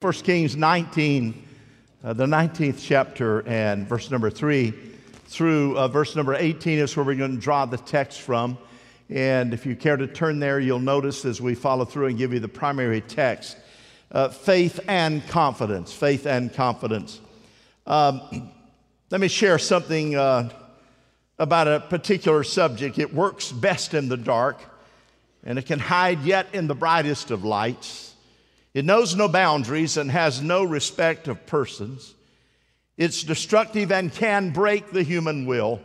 1 Kings 19, uh, the 19th chapter, and verse number 3 through uh, verse number 18 is where we're going to draw the text from. And if you care to turn there, you'll notice as we follow through and give you the primary text uh, faith and confidence. Faith and confidence. Um, let me share something uh, about a particular subject. It works best in the dark, and it can hide yet in the brightest of lights. It knows no boundaries and has no respect of persons. It's destructive and can break the human will.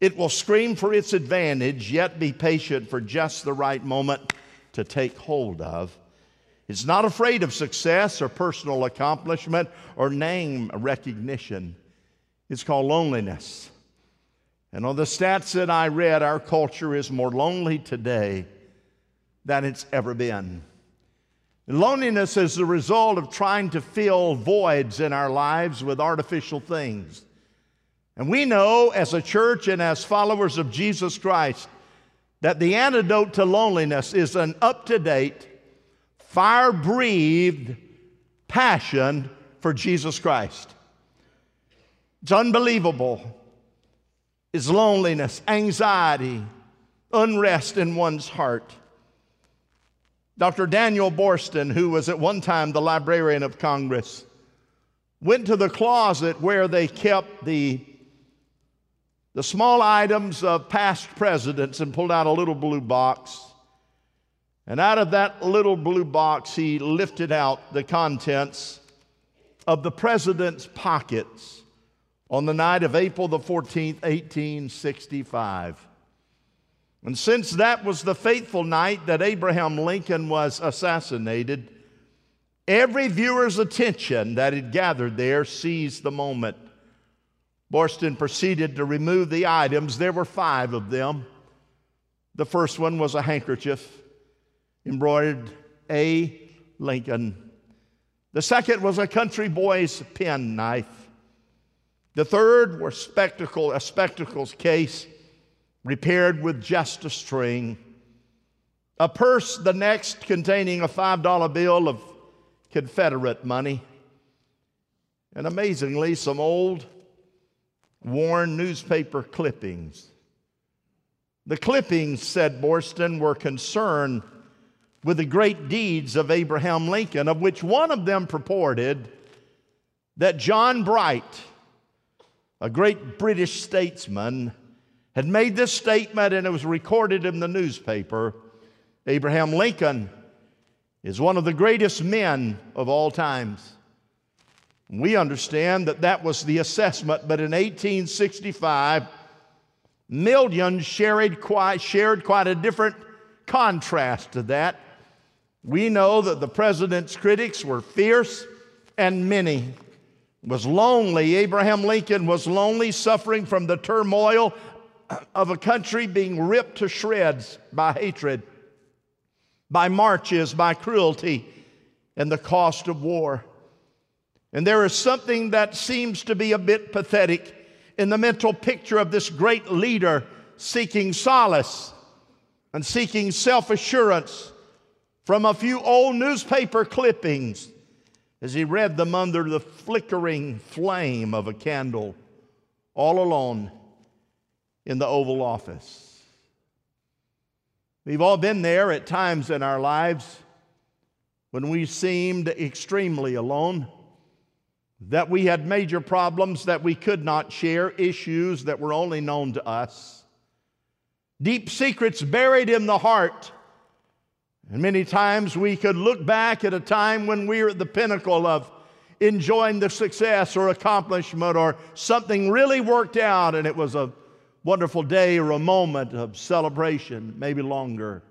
It will scream for its advantage, yet be patient for just the right moment to take hold of. It's not afraid of success or personal accomplishment or name recognition. It's called loneliness. And on the stats that I read, our culture is more lonely today than it's ever been. Loneliness is the result of trying to fill voids in our lives with artificial things. And we know as a church and as followers of Jesus Christ that the antidote to loneliness is an up to date, fire breathed passion for Jesus Christ. It's unbelievable. Is loneliness, anxiety, unrest in one's heart. Dr. Daniel Boorstin, who was at one time the Librarian of Congress, went to the closet where they kept the, the small items of past presidents and pulled out a little blue box. And out of that little blue box, he lifted out the contents of the president's pockets on the night of April the 14th, 1865. And since that was the fateful night that Abraham Lincoln was assassinated, every viewer's attention that had gathered there seized the moment. Boorstin proceeded to remove the items. There were five of them. The first one was a handkerchief embroidered A. Lincoln. The second was a country boy's pen knife. The third was spectacle, a spectacles case repaired with just a string. A purse, the next, containing a $5 bill of Confederate money. And amazingly, some old, worn newspaper clippings. The clippings, said Boorstin, were concerned with the great deeds of Abraham Lincoln, of which one of them purported that John Bright, a great British statesman, had made this statement and it was recorded in the newspaper. Abraham Lincoln is one of the greatest men of all times. We understand that that was the assessment, but in 1865, millions shared quite, shared quite a different contrast to that. We know that the president's critics were fierce and many. Was lonely. Abraham Lincoln was lonely, suffering from the turmoil of a country being ripped to shreds by hatred, by marches, by cruelty, and the cost of war. And there is something that seems to be a bit pathetic in the mental picture of this great leader seeking solace and seeking self assurance from a few old newspaper clippings as he read them under the flickering flame of a candle, all alone in the Oval Office. We've all been there at times in our lives when we seemed extremely alone, that we had major problems that we could not share, issues that were only known to us, deep secrets buried in the heart. And many times we could look back at a time when we were at the pinnacle of enjoying the success or accomplishment or something really worked out and it was a wonderful day or a moment of celebration, maybe longer,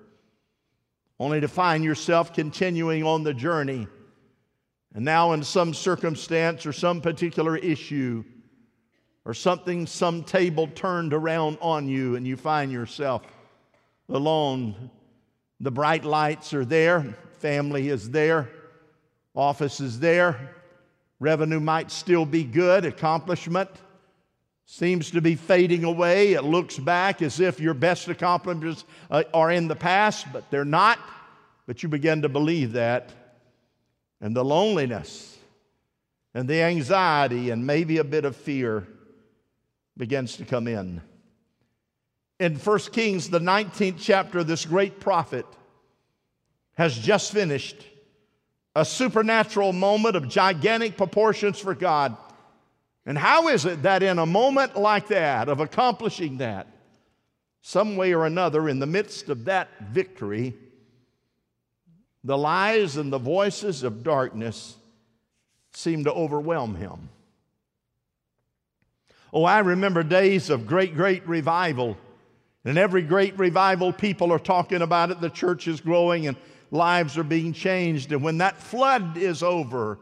only to find yourself continuing on the journey. And now, in some circumstance or some particular issue, or something, some table turned around on you, and you find yourself alone. The bright lights are there, family is there, office is there, revenue might still be good, accomplishment seems to be fading away. It looks back as if your best accomplishments uh, are in the past, but they're not. But you begin to believe that. and the loneliness and the anxiety and maybe a bit of fear begins to come in. In 1 Kings, the 19th chapter, this great prophet has just finished a supernatural moment of gigantic proportions for God. And how is it that in a moment like that, of accomplishing that, some way or another, in the midst of that victory, the lies and the voices of darkness seem to overwhelm him? Oh, I remember days of great, great revival. And every great revival, people are talking about it. The church is growing and lives are being changed. And when that flood is over,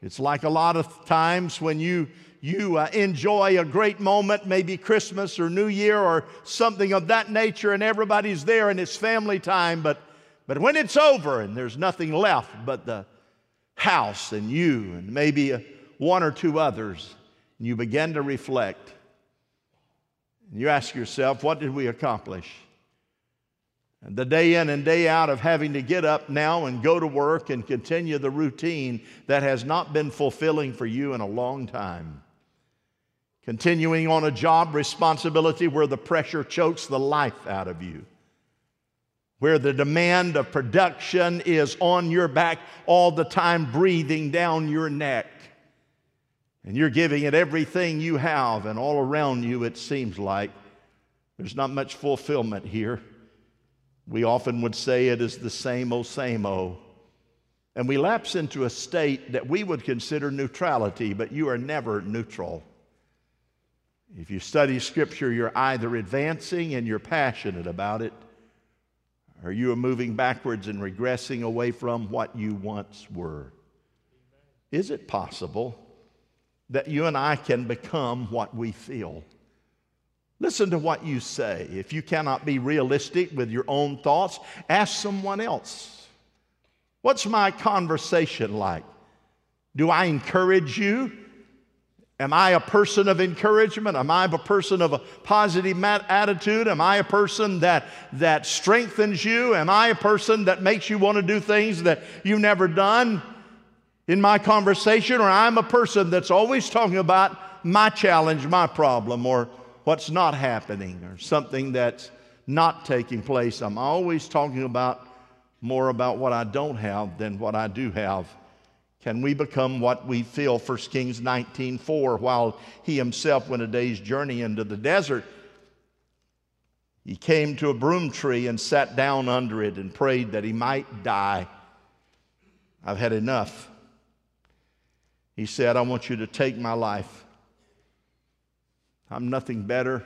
it's like a lot of times when you you uh, enjoy a great moment, maybe Christmas or New Year or something of that nature, and everybody's there and it's family time. But, but when it's over and there's nothing left but the house and you and maybe a, one or two others, and you begin to reflect, and you ask yourself, what did we accomplish? And the day in and day out of having to get up now and go to work and continue the routine that has not been fulfilling for you in a long time. Continuing on a job responsibility where the pressure chokes the life out of you, where the demand of production is on your back all the time, breathing down your neck. And you're giving it everything you have, and all around you it seems like there's not much fulfillment here. We often would say it is the same old, same old. And we lapse into a state that we would consider neutrality, but you are never neutral. If you study Scripture, you're either advancing and you're passionate about it, or you are moving backwards and regressing away from what you once were. Is it possible that you and I can become what we feel? Listen to what you say. If you cannot be realistic with your own thoughts, ask someone else. What's my conversation like? Do I encourage you? Am I a person of encouragement? Am I a person of a positive attitude? Am I a person that, that strengthens you? Am I a person that makes you want to do things that you've never done in my conversation? Or I'm a person that's always talking about my challenge, my problem, or what's not happening or something that's not taking place. I'm always talking about more about what I don't have than what I do have. Can we become what we feel? 1 Kings 19:4 while he himself went a day's journey into the desert he came to a broom tree and sat down under it and prayed that he might die. I've had enough. He said, I want you to take my life. I'm nothing better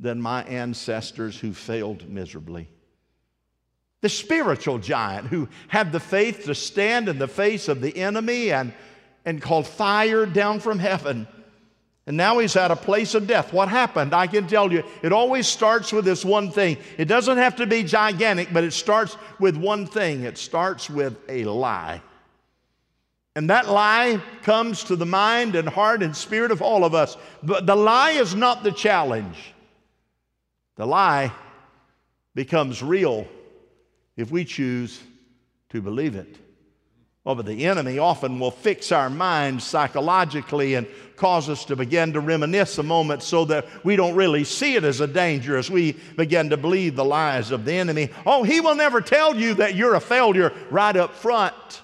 than my ancestors who failed miserably. The spiritual giant who had the faith to stand in the face of the enemy and, and called fire down from heaven. And now he's at a place of death. What happened? I can tell you, it always starts with this one thing. It doesn't have to be gigantic, but it starts with one thing it starts with a lie. And that lie comes to the mind and heart and spirit of all of us. But the lie is not the challenge. The lie becomes real if we choose to believe it. Oh, but the enemy often will fix our minds psychologically and cause us to begin to reminisce a moment so that we don't really see it as a danger as we begin to believe the lies of the enemy. Oh, he will never tell you that you're a failure right up front.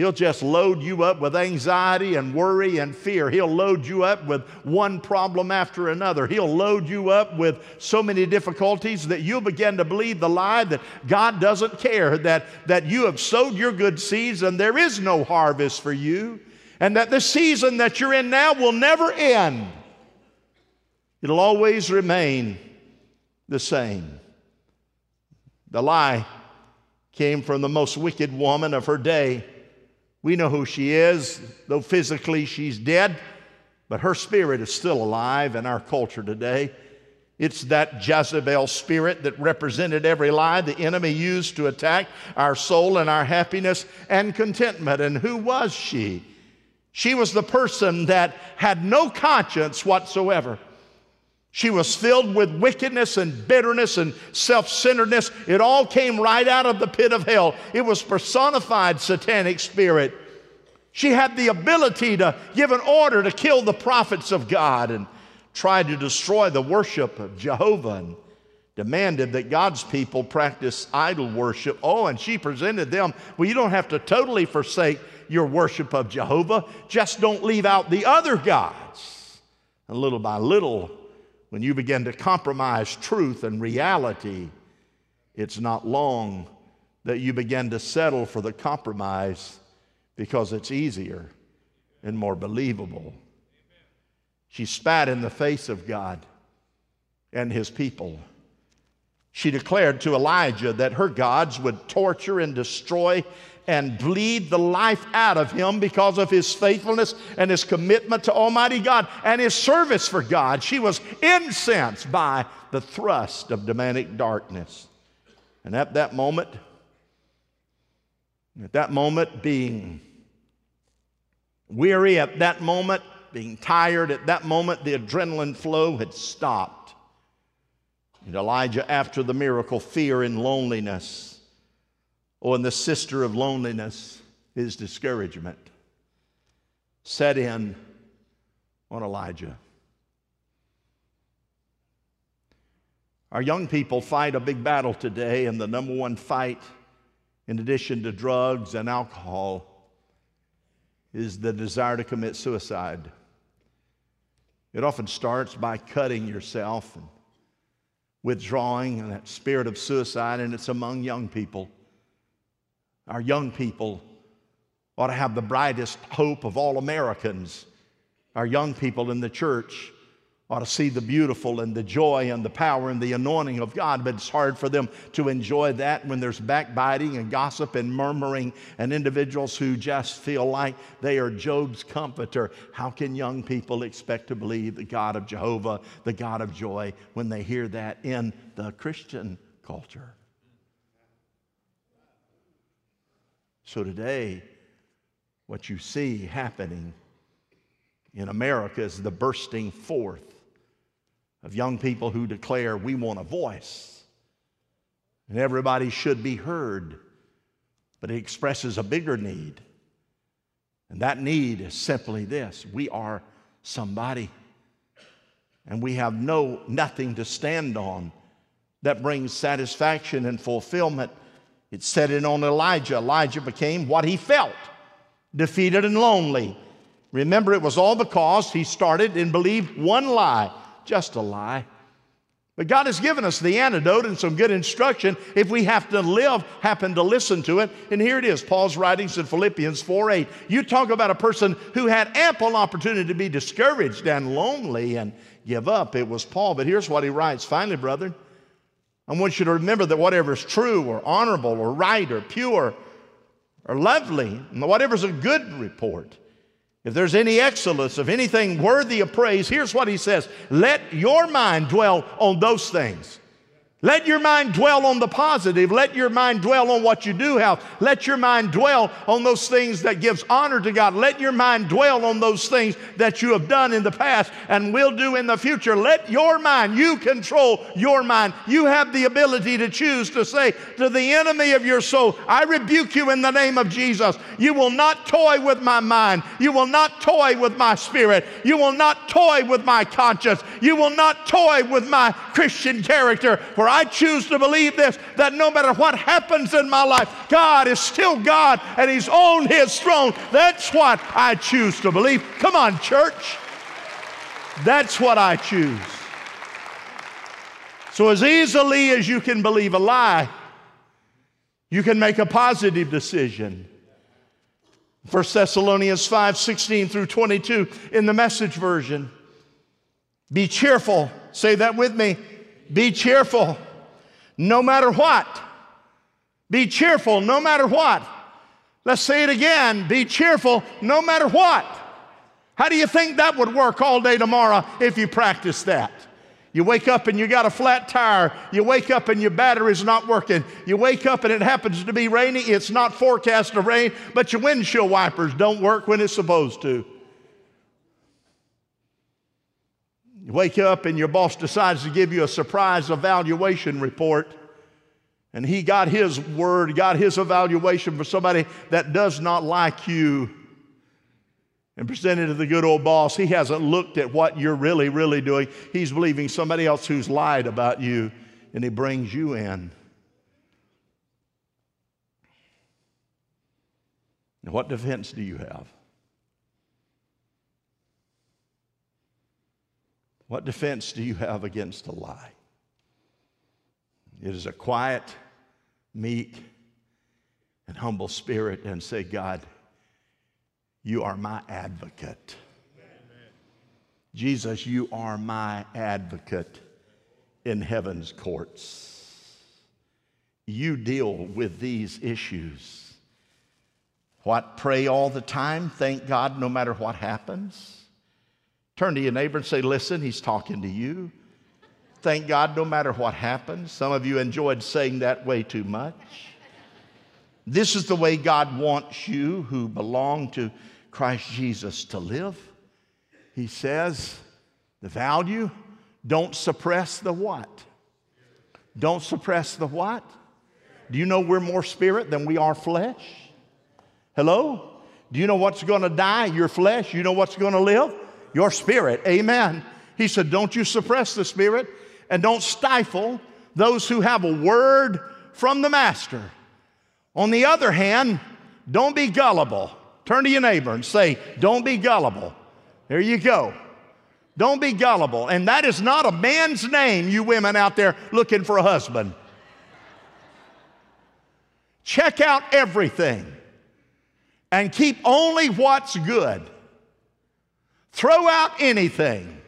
He'll just load you up with anxiety and worry and fear. He'll load you up with one problem after another. He'll load you up with so many difficulties that you'll begin to believe the lie that God doesn't care, that, that you have sowed your good seeds and there is no harvest for you, and that the season that you're in now will never end. It'll always remain the same. The lie came from the most wicked woman of her day. We know who she is, though physically she's dead, but her spirit is still alive in our culture today. It's that Jezebel spirit that represented every lie the enemy used to attack our soul and our happiness and contentment. And who was she? She was the person that had no conscience whatsoever. She was filled with wickedness and bitterness and self centeredness. It all came right out of the pit of hell. It was personified satanic spirit. She had the ability to give an order to kill the prophets of God and try to destroy the worship of Jehovah and demanded that God's people practice idol worship. Oh, and she presented them, well, you don't have to totally forsake your worship of Jehovah, just don't leave out the other gods. And little by little, when you begin to compromise truth and reality, it's not long that you begin to settle for the compromise because it's easier and more believable. She spat in the face of God and his people. She declared to Elijah that her gods would torture and destroy and bleed the life out of him because of his faithfulness and his commitment to Almighty God and his service for God. She was incensed by the thrust of demonic darkness. And at that moment, at that moment, being weary, at that moment, being tired, at that moment, the adrenaline flow had stopped. And Elijah, after the miracle, fear and loneliness Oh, and the sister of loneliness is discouragement. Set in on Elijah. Our young people fight a big battle today, and the number one fight, in addition to drugs and alcohol, is the desire to commit suicide. It often starts by cutting yourself and withdrawing and that spirit of suicide, and it's among young people. Our young people ought to have the brightest hope of all Americans. Our young people in the church ought to see the beautiful and the joy and the power and the anointing of God, but it's hard for them to enjoy that when there's backbiting and gossip and murmuring and individuals who just feel like they are Job's comforter. How can young people expect to believe the God of Jehovah, the God of joy, when they hear that in the Christian culture? So today, what you see happening in America is the bursting forth of young people who declare, We want a voice. And everybody should be heard. But it expresses a bigger need. And that need is simply this we are somebody. And we have no nothing to stand on that brings satisfaction and fulfillment it set in on Elijah. Elijah became what he felt defeated and lonely. Remember, it was all because he started and believed one lie, just a lie. But God has given us the antidote and some good instruction if we have to live, happen to listen to it. And here it is Paul's writings in Philippians 4 8. You talk about a person who had ample opportunity to be discouraged and lonely and give up. It was Paul. But here's what he writes finally, brethren. I want you to remember that whatever is true or honorable or right or pure or lovely, whatever's a good report, if there's any excellence of anything worthy of praise, here's what he says let your mind dwell on those things. Let your mind dwell on the positive. Let your mind dwell on what you do have. Let your mind dwell on those things that gives honor to God. Let your mind dwell on those things that you have done in the past and will do in the future. Let your mind, you control your mind. You have the ability to choose to say to the enemy of your soul, I rebuke you in the name of Jesus. You will not toy with my mind. You will not toy with my spirit. You will not toy with my conscience. You will not toy with my Christian character. For I choose to believe this that no matter what happens in my life, God is still God and He's on His throne. That's what I choose to believe. Come on, church. That's what I choose. So, as easily as you can believe a lie, you can make a positive decision. 1 Thessalonians 5 16 through 22 in the message version. Be cheerful. Say that with me. Be cheerful no matter what. Be cheerful no matter what. Let's say it again be cheerful no matter what. How do you think that would work all day tomorrow if you practice that? You wake up and you got a flat tire. You wake up and your battery's not working. You wake up and it happens to be rainy. It's not forecast to rain, but your windshield wipers don't work when it's supposed to. You wake up and your boss decides to give you a surprise evaluation report. And he got his word, got his evaluation for somebody that does not like you and presented to the good old boss. He hasn't looked at what you're really, really doing. He's believing somebody else who's lied about you, and he brings you in. Now, what defense do you have? What defense do you have against a lie? It is a quiet, meek, and humble spirit and say, God, you are my advocate. Jesus, you are my advocate in heaven's courts. You deal with these issues. What? Pray all the time, thank God no matter what happens. Turn to your neighbor and say, Listen, he's talking to you. Thank God no matter what happens. Some of you enjoyed saying that way too much. This is the way God wants you who belong to Christ Jesus to live. He says, the value, don't suppress the what? Don't suppress the what? Do you know we're more spirit than we are flesh? Hello? Do you know what's going to die? Your flesh. You know what's going to live? Your spirit. Amen. He said, Don't you suppress the spirit and don't stifle those who have a word from the master. On the other hand, don't be gullible. Turn to your neighbor and say, Don't be gullible. There you go. Don't be gullible. And that is not a man's name, you women out there looking for a husband. Check out everything and keep only what's good. Throw out anything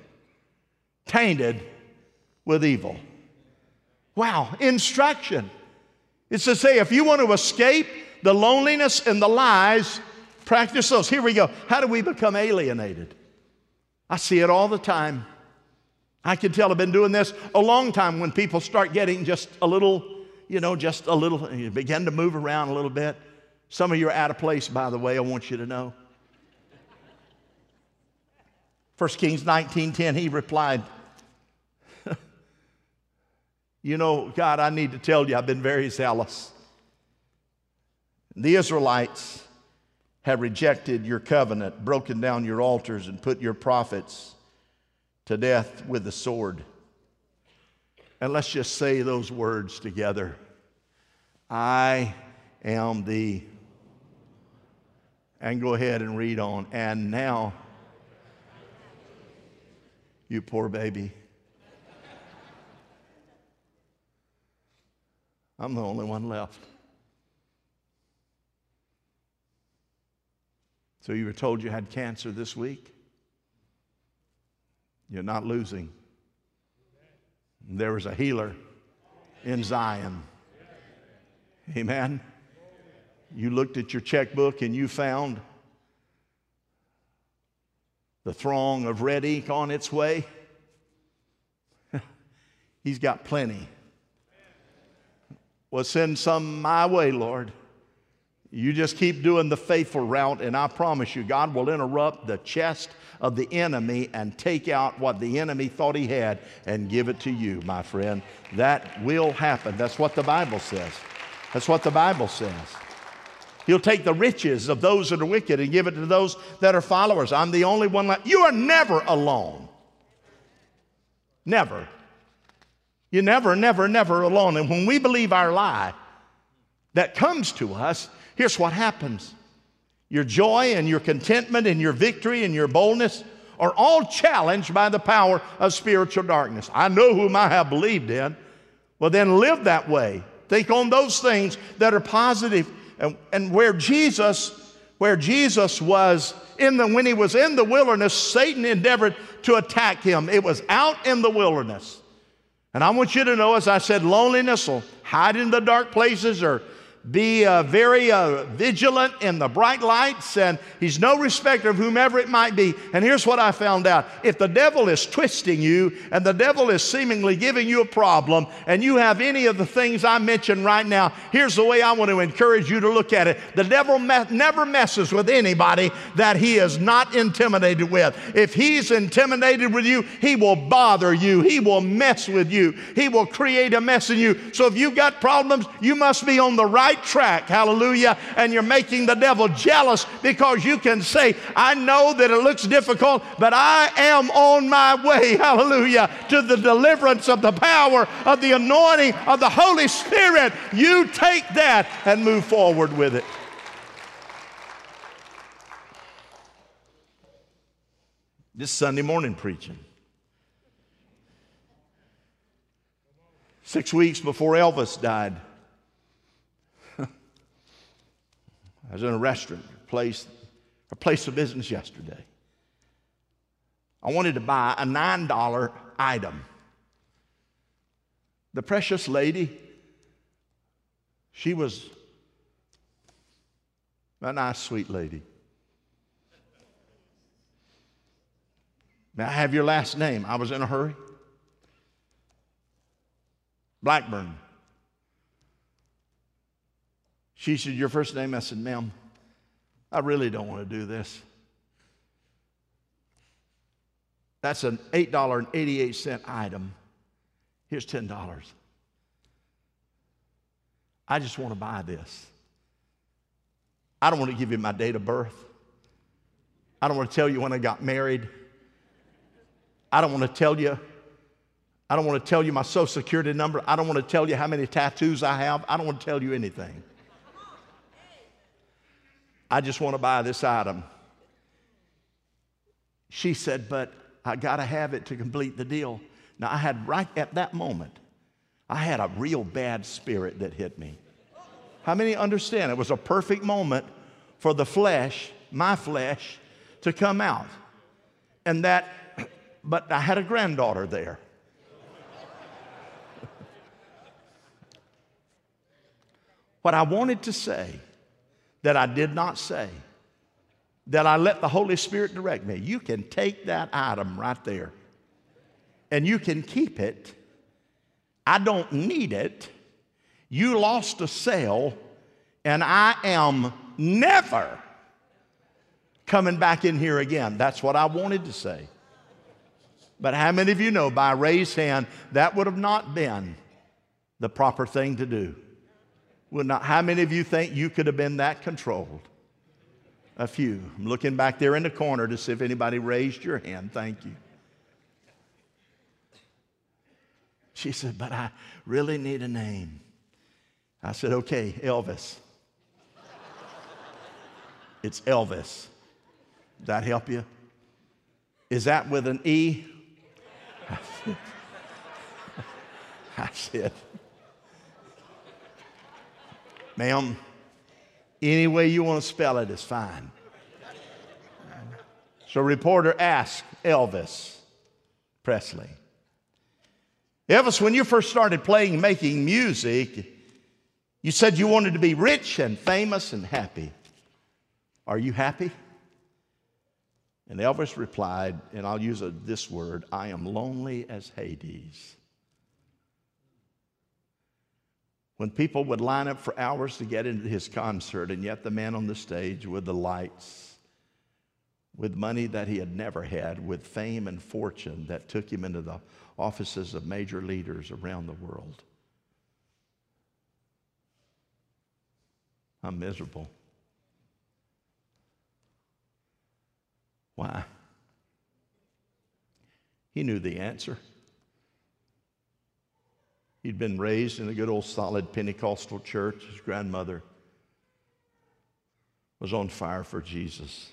tainted with evil. Wow, instruction. It's to say if you want to escape the loneliness and the lies, practice those. Here we go. How do we become alienated? I see it all the time. I can tell I've been doing this a long time when people start getting just a little, you know, just a little, you begin to move around a little bit. Some of you are out of place, by the way, I want you to know. 1 Kings 19:10 he replied You know God I need to tell you I've been very zealous. The Israelites have rejected your covenant, broken down your altars and put your prophets to death with the sword. And let's just say those words together. I am the and go ahead and read on. And now you poor baby. I'm the only one left. So you were told you had cancer this week? You're not losing. There was a healer in Zion. Amen. You looked at your checkbook and you found the throng of red ink on its way. He's got plenty. Well, send some my way, Lord. You just keep doing the faithful route, and I promise you, God will interrupt the chest of the enemy and take out what the enemy thought he had and give it to you, my friend. That will happen. That's what the Bible says. That's what the Bible says. He'll take the riches of those that are wicked and give it to those that are followers. I'm the only one left. You are never alone. Never. You're never, never, never alone. And when we believe our lie that comes to us, here's what happens your joy and your contentment and your victory and your boldness are all challenged by the power of spiritual darkness. I know whom I have believed in. Well, then live that way. Think on those things that are positive and, and where Jesus, where Jesus was in the, when he was in the wilderness, Satan endeavored to attack him. It was out in the wilderness. And I want you to know, as I said, loneliness will hide in the dark places or be uh, very uh, vigilant in the bright lights, and he's no respecter of whomever it might be. And here's what I found out if the devil is twisting you and the devil is seemingly giving you a problem, and you have any of the things I mentioned right now, here's the way I want to encourage you to look at it. The devil me- never messes with anybody that he is not intimidated with. If he's intimidated with you, he will bother you, he will mess with you, he will create a mess in you. So if you've got problems, you must be on the right right track, hallelujah, and you're making the devil jealous because you can say, I know that it looks difficult, but I am on my way, hallelujah, to the deliverance of the power of the anointing of the Holy Spirit. You take that and move forward with it. This Sunday morning preaching. Six weeks before Elvis died. I was in a restaurant, a place, a place of business yesterday. I wanted to buy a $9 item. The precious lady, she was a nice, sweet lady. May I have your last name? I was in a hurry. Blackburn. She said, Your first name? I said, Ma'am, I really don't want to do this. That's an $8.88 item. Here's $10. I just want to buy this. I don't want to give you my date of birth. I don't want to tell you when I got married. I don't want to tell you. I don't want to tell you my social security number. I don't want to tell you how many tattoos I have. I don't want to tell you anything. I just want to buy this item. She said, But I got to have it to complete the deal. Now, I had right at that moment, I had a real bad spirit that hit me. How many understand? It was a perfect moment for the flesh, my flesh, to come out. And that, but I had a granddaughter there. what I wanted to say that I did not say, that I let the Holy Spirit direct me. You can take that item right there and you can keep it. I don't need it. You lost a sale, and I am never coming back in here again. That's what I wanted to say. But how many of you know by raised hand that would have not been the proper thing to do? Would not, how many of you think you could have been that controlled? A few. I'm looking back there in the corner to see if anybody raised your hand. Thank you. She said, But I really need a name. I said, Okay, Elvis. it's Elvis. That help you? Is that with an E? I said, Ma'am, any way you want to spell it is fine. So, reporter asked Elvis Presley, Elvis, when you first started playing, making music, you said you wanted to be rich and famous and happy. Are you happy? And Elvis replied, and I'll use a, this word I am lonely as Hades. When people would line up for hours to get into his concert, and yet the man on the stage with the lights, with money that he had never had, with fame and fortune that took him into the offices of major leaders around the world. I'm miserable. Why? He knew the answer. He'd been raised in a good old solid Pentecostal church. His grandmother was on fire for Jesus.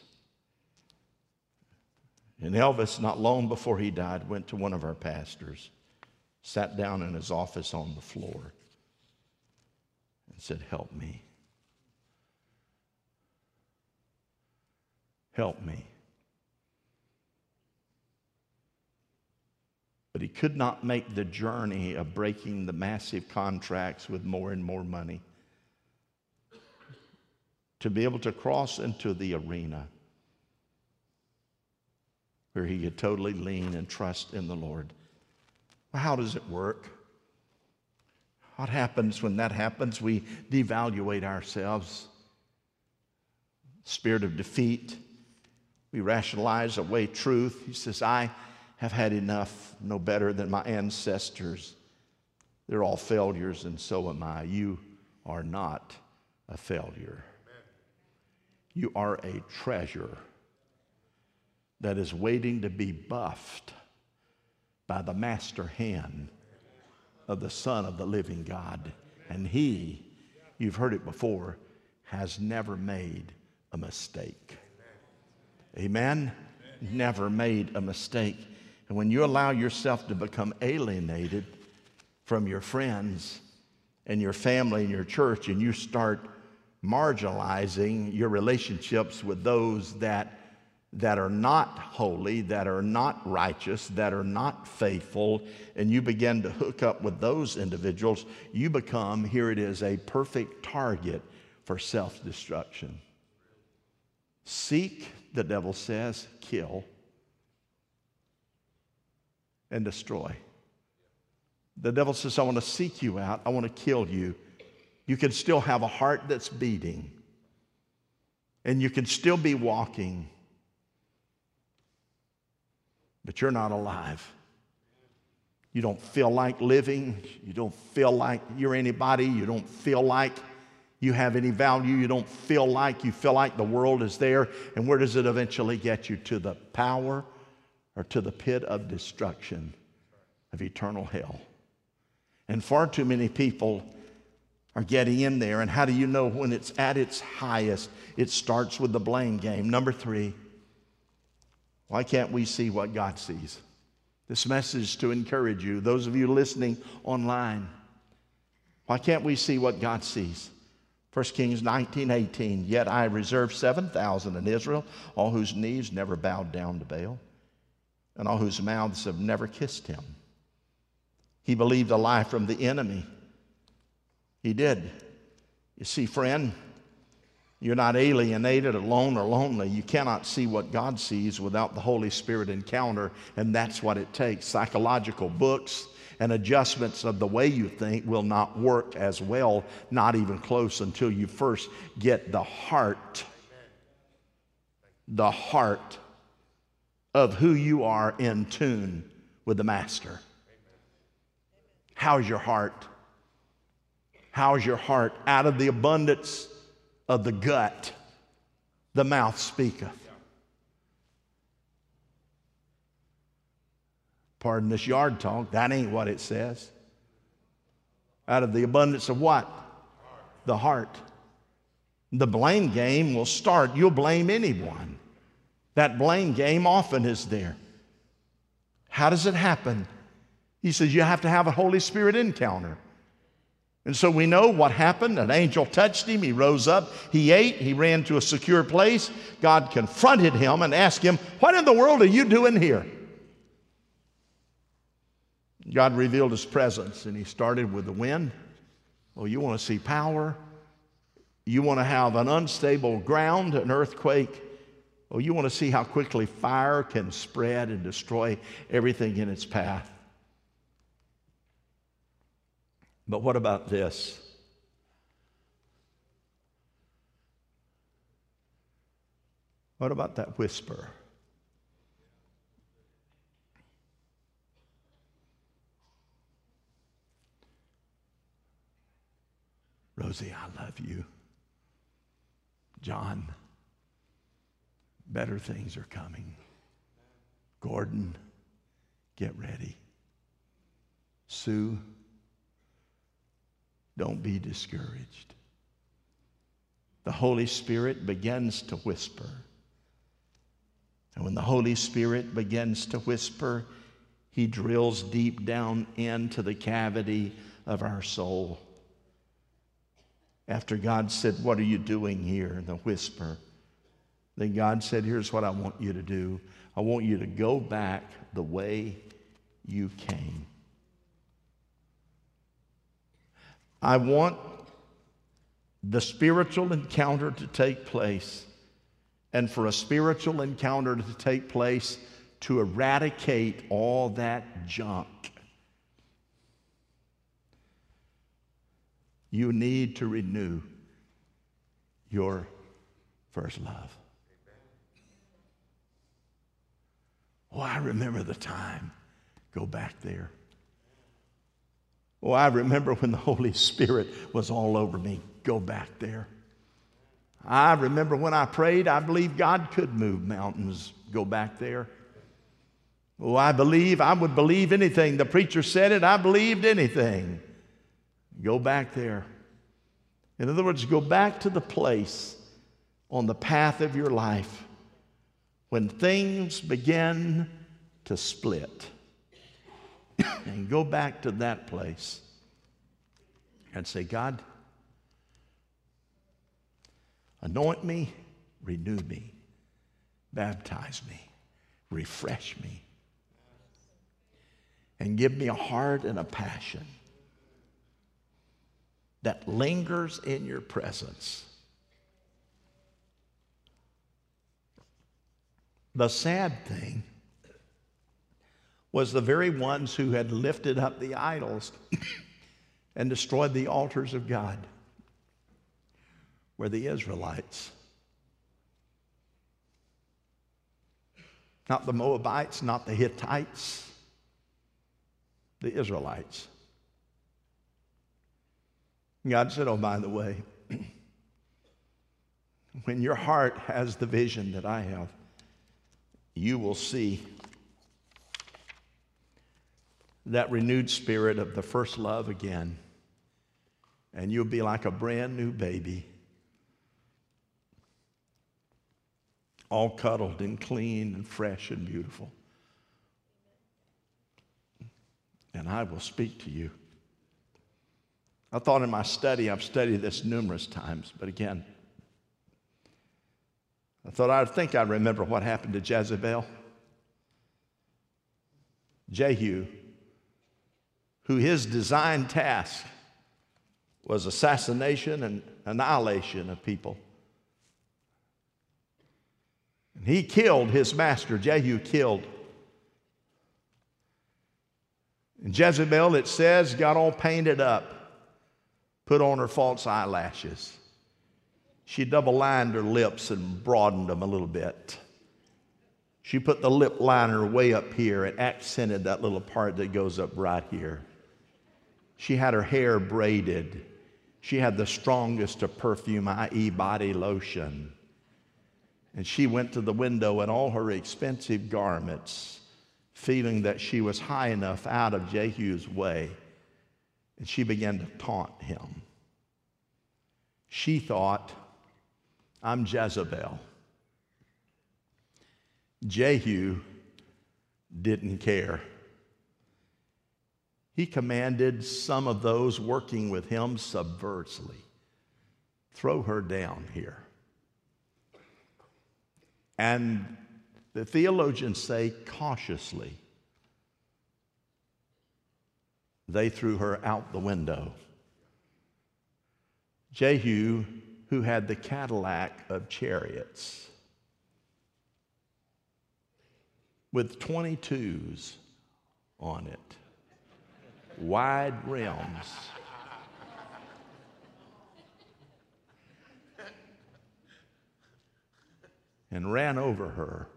And Elvis, not long before he died, went to one of our pastors, sat down in his office on the floor, and said, Help me. Help me. But he could not make the journey of breaking the massive contracts with more and more money to be able to cross into the arena where he could totally lean and trust in the Lord. How does it work? What happens when that happens? We devaluate ourselves. Spirit of defeat. We rationalize away truth. He says, I have had enough, no better than my ancestors. They're all failures, and so am I. You are not a failure. You are a treasure that is waiting to be buffed by the master hand of the Son of the living God. And He, you've heard it before, has never made a mistake. Amen? Never made a mistake. And when you allow yourself to become alienated from your friends and your family and your church, and you start marginalizing your relationships with those that that are not holy, that are not righteous, that are not faithful, and you begin to hook up with those individuals, you become, here it is, a perfect target for self destruction. Seek, the devil says, kill and destroy. The devil says, I want to seek you out, I want to kill you. You can still have a heart that's beating, and you can still be walking but you're not alive. You don't feel like living. You don't feel like you're anybody. You don't feel like you have any value. You don't feel like you feel like the world is there. And where does it eventually get you? To the power or to the pit of destruction of eternal hell. And far too many people are getting in there. And how do you know when it's at its highest? It starts with the blame game. Number three, why can't we see what God sees? This message to encourage you, those of you listening online. Why can't we see what God sees? 1 Kings 19, 18. Yet I reserved 7,000 in Israel, all whose knees never bowed down to Baal, and all whose mouths have never kissed him. He believed a lie from the enemy. He did. You see, friend, you're not alienated, alone, or lonely. You cannot see what God sees without the Holy Spirit encounter, and that's what it takes. Psychological books and adjustments of the way you think will not work as well, not even close, until you first get the heart, the heart of who you are in tune with the Master. How's your heart? How's your heart? Out of the abundance of the gut, the mouth speaketh. Pardon this yard talk, that ain't what it says. Out of the abundance of what? The heart. The blame game will start. You'll blame anyone. That blame game often is there. How does it happen? He says you have to have a Holy Spirit encounter. And so we know what happened. An angel touched him. He rose up. He ate. He ran to a secure place. God confronted him and asked him, What in the world are you doing here? God revealed his presence and he started with the wind. Oh, you want to see power? You want to have an unstable ground, an earthquake? Oh, you want to see how quickly fire can spread and destroy everything in its path? But what about this? What about that whisper? Rosie, I love you. John, better things are coming. Gordon, get ready. Sue, don't be discouraged. The Holy Spirit begins to whisper. And when the Holy Spirit begins to whisper, he drills deep down into the cavity of our soul. After God said, What are you doing here? The whisper. Then God said, Here's what I want you to do I want you to go back the way you came. I want the spiritual encounter to take place, and for a spiritual encounter to take place to eradicate all that junk, you need to renew your first love. Oh, I remember the time. Go back there. Oh, I remember when the Holy Spirit was all over me. Go back there. I remember when I prayed, I believed God could move mountains. Go back there. Oh, I believe, I would believe anything. The preacher said it, I believed anything. Go back there. In other words, go back to the place on the path of your life when things begin to split. and go back to that place and say, God, anoint me, renew me, baptize me, refresh me, and give me a heart and a passion that lingers in your presence. The sad thing was the very ones who had lifted up the idols and destroyed the altars of God were the Israelites. Not the Moabites, not the Hittites, the Israelites. God said, Oh, by the way, when your heart has the vision that I have, you will see that renewed spirit of the first love again. And you'll be like a brand new baby, all cuddled and clean and fresh and beautiful. And I will speak to you. I thought in my study, I've studied this numerous times, but again, I thought I'd think I'd remember what happened to Jezebel. Jehu, who his design task was assassination and annihilation of people. And he killed his master, Jehu killed. And Jezebel, it says, got all painted up, put on her false eyelashes. She double lined her lips and broadened them a little bit. She put the lip liner way up here and accented that little part that goes up right here. She had her hair braided. She had the strongest of perfume, i.e., body lotion. And she went to the window in all her expensive garments, feeling that she was high enough out of Jehu's way. And she began to taunt him. She thought, I'm Jezebel. Jehu didn't care. He commanded some of those working with him subversely throw her down here. And the theologians say cautiously, they threw her out the window. Jehu who had the Cadillac of chariots with 22s on it, wide rims. and ran over her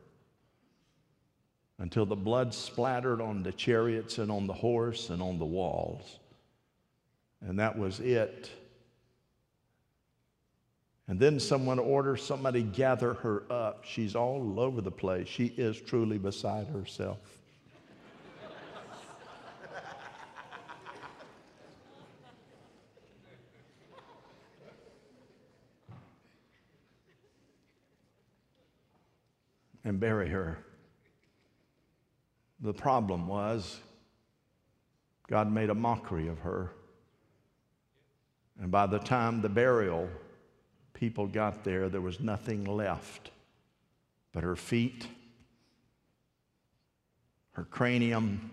until the blood splattered on the chariots and on the horse and on the walls. And that was it and then someone orders somebody gather her up. She's all over the place. She is truly beside herself. and bury her. The problem was God made a mockery of her. And by the time the burial people got there, there was nothing left but her feet, her cranium,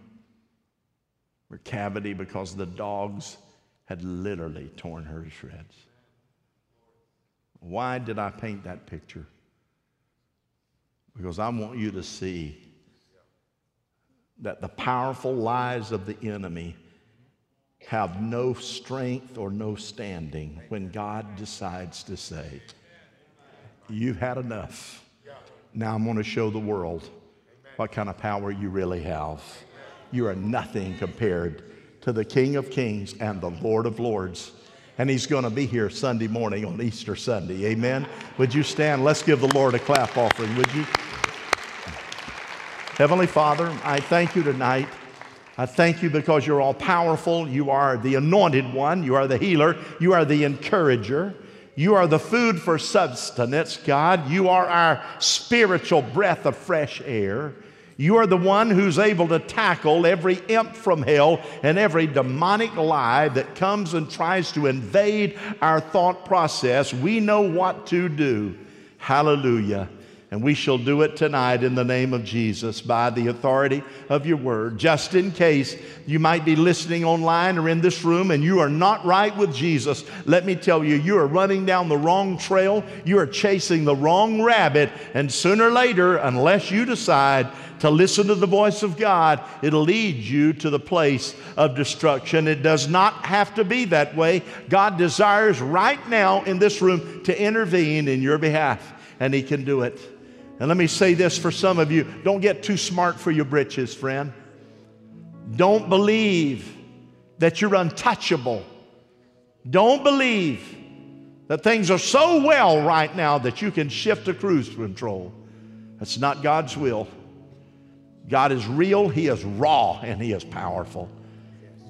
her cavity, because the dogs had literally torn her to shreds. Why did I paint that picture? Because I want you to see that the powerful lies of the enemy have no strength or no standing when God decides to say, You've had enough. Now I'm going to show the world what kind of power you really have. You are nothing compared to the King of Kings and the Lord of Lords. And he's going to be here Sunday morning on Easter Sunday. Amen. Would you stand? Let's give the Lord a clap offering, would you? Heavenly Father, I thank you tonight. I thank you because you're all powerful. You are the anointed one. You are the healer. You are the encourager. You are the food for substance, God. You are our spiritual breath of fresh air. You are the one who's able to tackle every imp from hell and every demonic lie that comes and tries to invade our thought process. We know what to do. Hallelujah. And we shall do it tonight in the name of Jesus by the authority of your word. Just in case you might be listening online or in this room and you are not right with Jesus, let me tell you, you are running down the wrong trail. You are chasing the wrong rabbit. And sooner or later, unless you decide to listen to the voice of God, it'll lead you to the place of destruction. It does not have to be that way. God desires right now in this room to intervene in your behalf, and He can do it. And let me say this for some of you don't get too smart for your britches, friend. Don't believe that you're untouchable. Don't believe that things are so well right now that you can shift to cruise control. That's not God's will. God is real, He is raw, and He is powerful.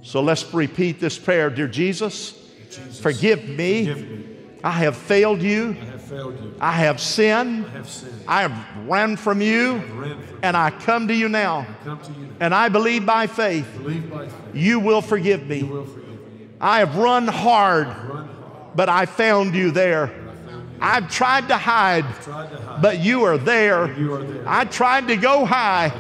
So let's repeat this prayer Dear Jesus, Jesus forgive, me. forgive me. I have failed you. I have failed you. I have sinned. I have sinned. I have run from you. Ran from and I come to you now. I come to you now. And I believe by faith, believe by faith you will forgive me. You will forgive me. I have run hard, run hard but I found you there. I've tried to hide, tried to hide but you are there. you are there. I tried to go high,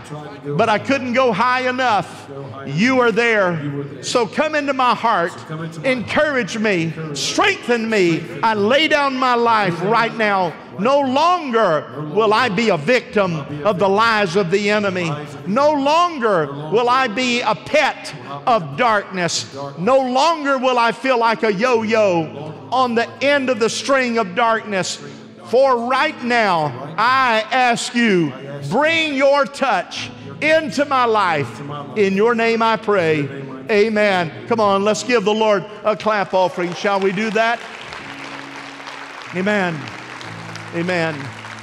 but I couldn't go high enough. You are there. You are there. So come into my heart, come into my encourage me, strengthen me. I lay down my life right now. No longer will I be a victim of the lies of the enemy. No longer will I be a pet of darkness. No longer will I feel like a yo yo on the end of the string of darkness. For right now, I ask you, bring your touch into my life. In your name I pray. Amen. Come on, let's give the Lord a clap offering. Shall we do that? Amen. Amen.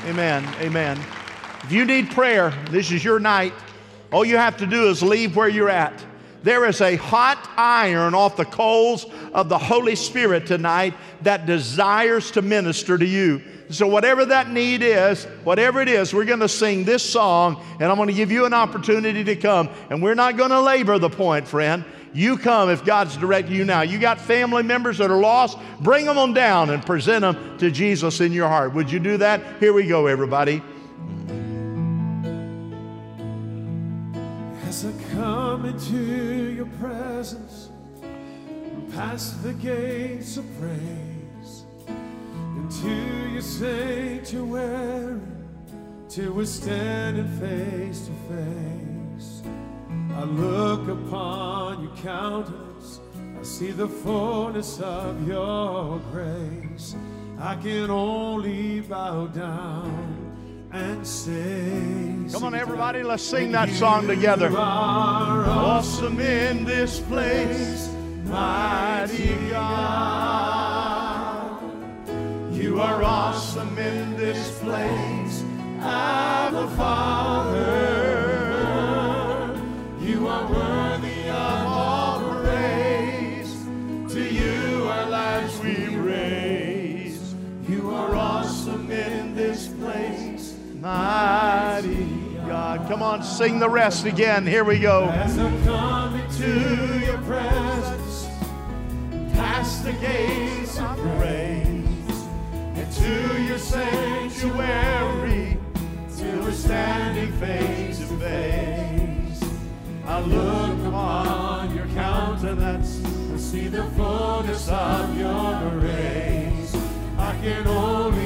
Amen. Amen. If you need prayer, this is your night. All you have to do is leave where you're at. There is a hot iron off the coals of the Holy Spirit tonight that desires to minister to you. So, whatever that need is, whatever it is, we're going to sing this song, and I'm going to give you an opportunity to come. And we're not going to labor the point, friend. You come if God's directing you now. You got family members that are lost, bring them on down and present them to Jesus in your heart. Would you do that? Here we go, everybody. I come into your presence, past the gates of praise, into your sanctuary, till we're standing face to face. I look upon your countenance, I see the fullness of your grace. I can only bow down and say, Come on, everybody, let's sing that song together. You are awesome in this place, mighty God. You are awesome in this place, Abba Father. Mighty God. Come on, sing the rest again. Here we go. As I come into your presence, past the gates of praise, into your sanctuary, till we're standing face to face. I look upon your countenance and see the fullness of your grace. I can only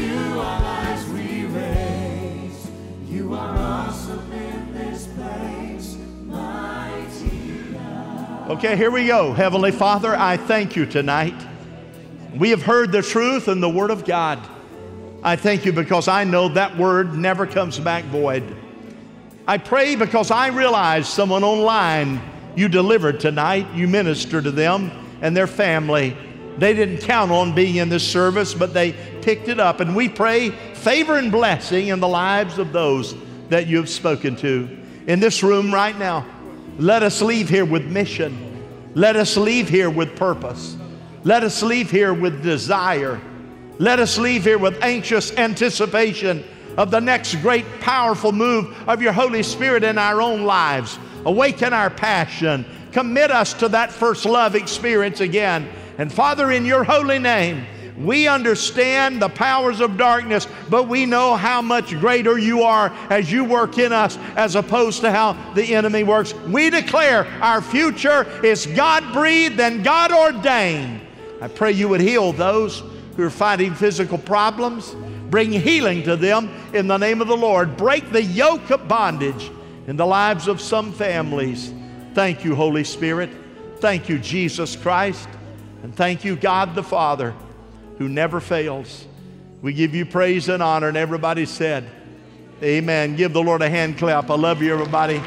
Okay, here we go. Heavenly Father, I thank you tonight. We have heard the truth and the Word of God. I thank you because I know that Word never comes back void. I pray because I realize someone online you delivered tonight, you ministered to them and their family. They didn't count on being in this service, but they picked it up. And we pray favor and blessing in the lives of those that you have spoken to. In this room right now, let us leave here with mission. Let us leave here with purpose. Let us leave here with desire. Let us leave here with anxious anticipation of the next great powerful move of your Holy Spirit in our own lives. Awaken our passion. Commit us to that first love experience again. And Father, in your holy name, we understand the powers of darkness, but we know how much greater you are as you work in us as opposed to how the enemy works. We declare our future is God breathed and God ordained. I pray you would heal those who are fighting physical problems. Bring healing to them in the name of the Lord. Break the yoke of bondage in the lives of some families. Thank you, Holy Spirit. Thank you, Jesus Christ. And thank you, God the Father, who never fails. We give you praise and honor. And everybody said, Amen. Give the Lord a hand clap. I love you, everybody.